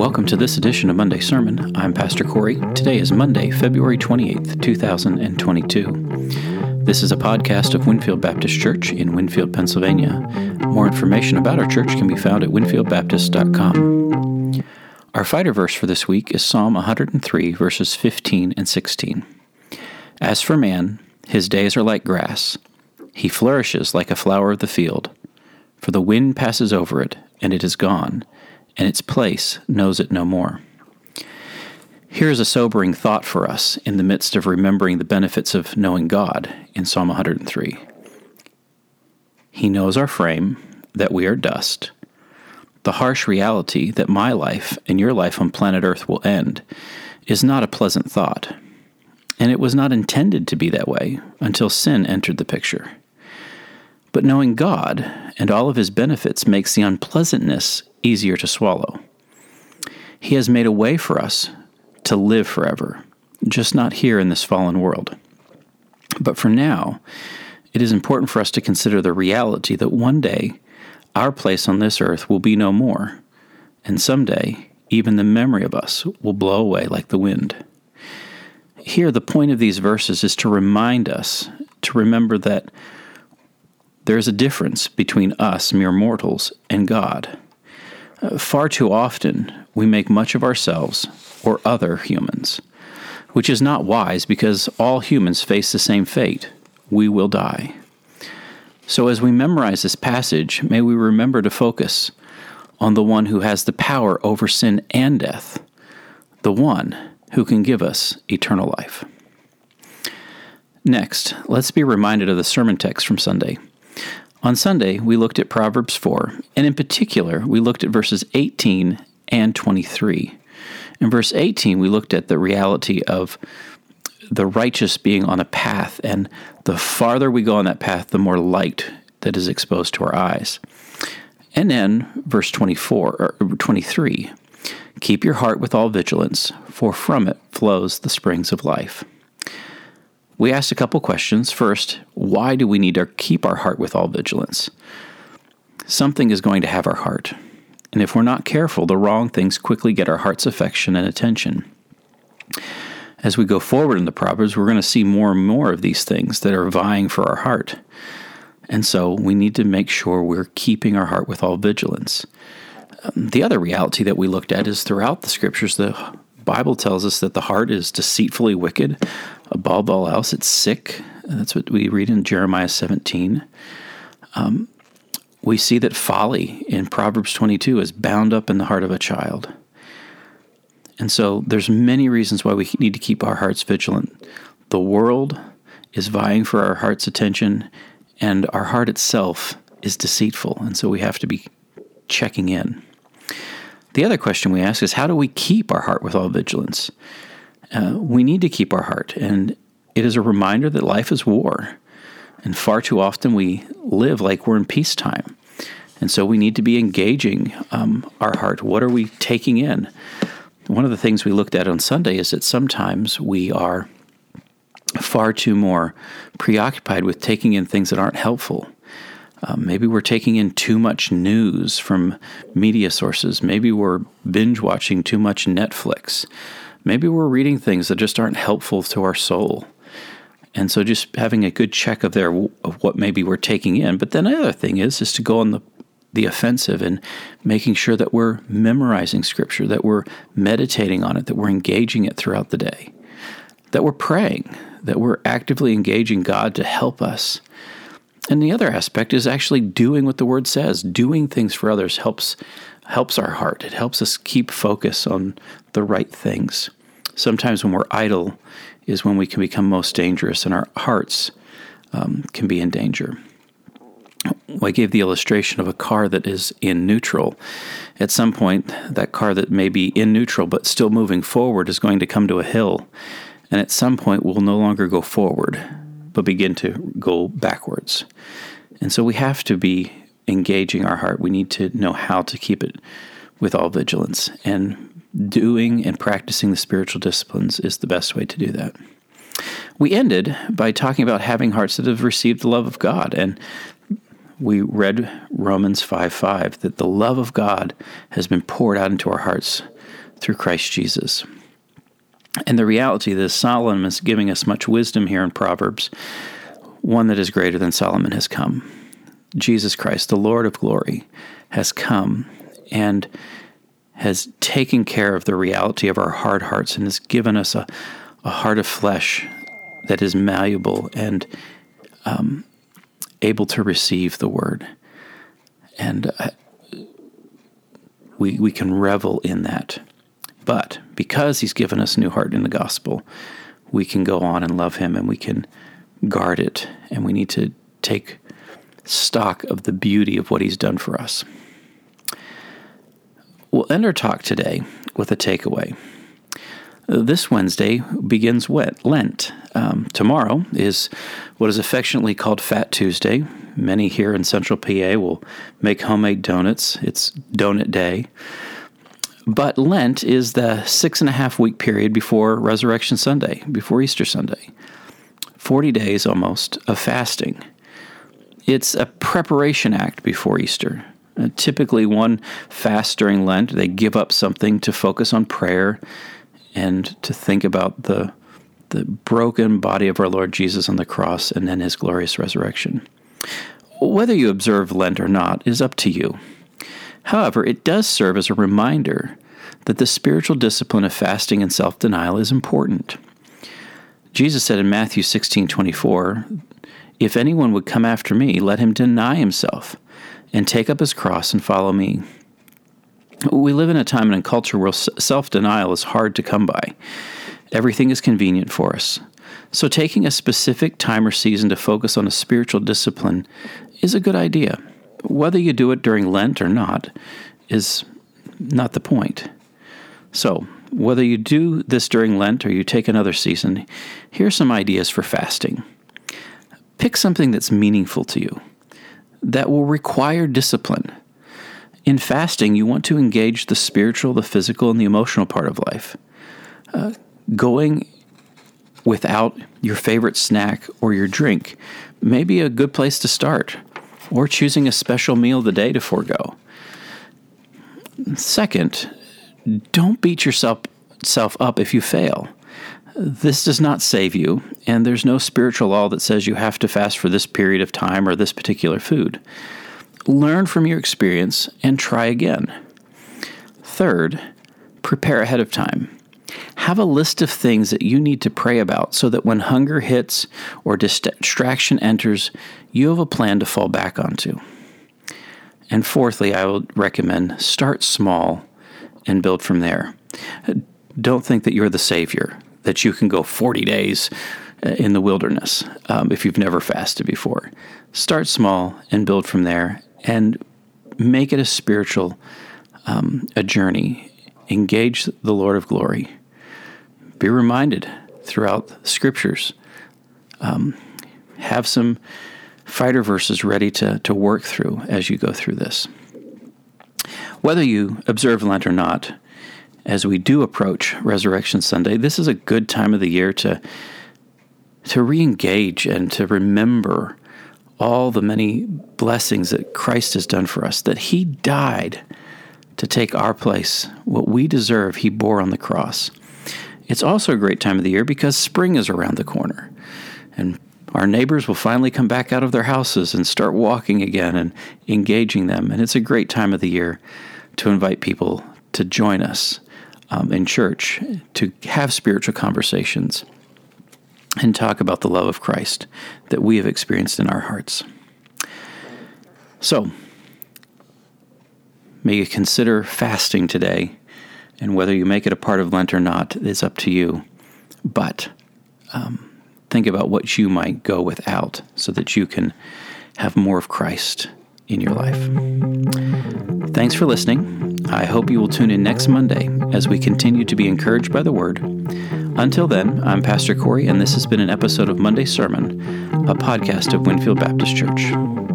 Welcome to this edition of Monday Sermon. I'm Pastor Corey. Today is Monday, February 28th, 2022. This is a podcast of Winfield Baptist Church in Winfield, Pennsylvania. More information about our church can be found at winfieldbaptist.com. Our fighter verse for this week is Psalm 103, verses 15 and 16. As for man, his days are like grass, he flourishes like a flower of the field. For the wind passes over it, and it is gone and its place knows it no more. Here is a sobering thought for us in the midst of remembering the benefits of knowing God in Psalm 103. He knows our frame, that we are dust. The harsh reality that my life and your life on planet Earth will end is not a pleasant thought. And it was not intended to be that way until sin entered the picture. But knowing God and all of his benefits makes the unpleasantness easier to swallow. He has made a way for us to live forever, just not here in this fallen world. But for now, it is important for us to consider the reality that one day our place on this earth will be no more, and someday even the memory of us will blow away like the wind. Here, the point of these verses is to remind us to remember that there is a difference between us, mere mortals, and God. Far too often, we make much of ourselves or other humans, which is not wise because all humans face the same fate we will die. So, as we memorize this passage, may we remember to focus on the one who has the power over sin and death, the one who can give us eternal life. Next, let's be reminded of the sermon text from Sunday. On Sunday, we looked at Proverbs 4, and in particular, we looked at verses 18 and 23. In verse 18, we looked at the reality of the righteous being on a path, and the farther we go on that path, the more light that is exposed to our eyes. And then, verse 24 or 23 Keep your heart with all vigilance, for from it flows the springs of life we asked a couple questions. First, why do we need to keep our heart with all vigilance? Something is going to have our heart. And if we're not careful, the wrong things quickly get our heart's affection and attention. As we go forward in the Proverbs, we're going to see more and more of these things that are vying for our heart. And so we need to make sure we're keeping our heart with all vigilance. The other reality that we looked at is throughout the scriptures, the Bible tells us that the heart is deceitfully wicked above all else, it's sick. That's what we read in Jeremiah 17. Um, we see that folly in Proverbs 22 is bound up in the heart of a child. And so there's many reasons why we need to keep our hearts vigilant. The world is vying for our heart's attention, and our heart itself is deceitful. And so we have to be checking in. The other question we ask is how do we keep our heart with all vigilance? Uh, we need to keep our heart. And it is a reminder that life is war. And far too often we live like we're in peacetime. And so we need to be engaging um, our heart. What are we taking in? One of the things we looked at on Sunday is that sometimes we are far too more preoccupied with taking in things that aren't helpful. Um, maybe we're taking in too much news from media sources. Maybe we're binge watching too much Netflix maybe we're reading things that just aren't helpful to our soul. And so just having a good check of there of what maybe we're taking in. But then another thing is is to go on the the offensive and making sure that we're memorizing scripture, that we're meditating on it, that we're engaging it throughout the day, that we're praying, that we're actively engaging God to help us. And the other aspect is actually doing what the word says. Doing things for others helps helps our heart. It helps us keep focus on the right things. Sometimes when we're idle is when we can become most dangerous and our hearts um, can be in danger. I gave the illustration of a car that is in neutral. At some point, that car that may be in neutral but still moving forward is going to come to a hill. And at some point, will no longer go forward, but begin to go backwards. And so we have to be engaging our heart. We need to know how to keep it with all vigilance. And doing and practicing the spiritual disciplines is the best way to do that. We ended by talking about having hearts that have received the love of God. And we read Romans 5 5 that the love of God has been poured out into our hearts through Christ Jesus. And the reality that Solomon is giving us much wisdom here in Proverbs, one that is greater than Solomon has come. Jesus Christ, the Lord of glory, has come and has taken care of the reality of our hard hearts and has given us a, a heart of flesh that is malleable and um, able to receive the word. And uh, we, we can revel in that. But because he's given us a new heart in the gospel, we can go on and love him and we can guard it. And we need to take stock of the beauty of what he's done for us. We'll end our talk today with a takeaway. This Wednesday begins Lent. Um, tomorrow is what is affectionately called Fat Tuesday. Many here in Central PA will make homemade donuts. It's Donut Day. But Lent is the six and a half week period before Resurrection Sunday, before Easter Sunday. 40 days almost of fasting. It's a preparation act before Easter. Uh, typically, one fast during Lent, they give up something to focus on prayer and to think about the, the broken body of our Lord Jesus on the cross and then his glorious resurrection. Whether you observe Lent or not is up to you. However, it does serve as a reminder that the spiritual discipline of fasting and self denial is important. Jesus said in Matthew 16 24, If anyone would come after me, let him deny himself and take up his cross and follow me. We live in a time and a culture where self denial is hard to come by. Everything is convenient for us. So, taking a specific time or season to focus on a spiritual discipline is a good idea. Whether you do it during Lent or not is not the point. So, whether you do this during Lent or you take another season, here are some ideas for fasting. Pick something that's meaningful to you, that will require discipline. In fasting, you want to engage the spiritual, the physical, and the emotional part of life. Uh, going without your favorite snack or your drink may be a good place to start, or choosing a special meal of the day to forego. Second, don't beat yourself self up if you fail. This does not save you, and there's no spiritual law that says you have to fast for this period of time or this particular food. Learn from your experience and try again. Third, prepare ahead of time. Have a list of things that you need to pray about so that when hunger hits or distraction enters, you have a plan to fall back onto. And fourthly, I would recommend start small and build from there. Don't think that you're the Savior, that you can go 40 days uh, in the wilderness um, if you've never fasted before. Start small and build from there and make it a spiritual um, a journey. Engage the Lord of glory. Be reminded throughout the scriptures. Um, have some fighter verses ready to, to work through as you go through this. Whether you observe Lent or not, as we do approach Resurrection Sunday, this is a good time of the year to to re-engage and to remember all the many blessings that Christ has done for us, that He died to take our place. What we deserve, He bore on the cross. It's also a great time of the year because spring is around the corner. And our neighbors will finally come back out of their houses and start walking again and engaging them. And it's a great time of the year to invite people to join us um, in church to have spiritual conversations and talk about the love of Christ that we have experienced in our hearts. So, may you consider fasting today, and whether you make it a part of Lent or not is up to you. But um, think about what you might go without so that you can have more of Christ in your life. Thanks for listening. I hope you will tune in next Monday as we continue to be encouraged by the Word. Until then, I'm Pastor Corey, and this has been an episode of Monday Sermon, a podcast of Winfield Baptist Church.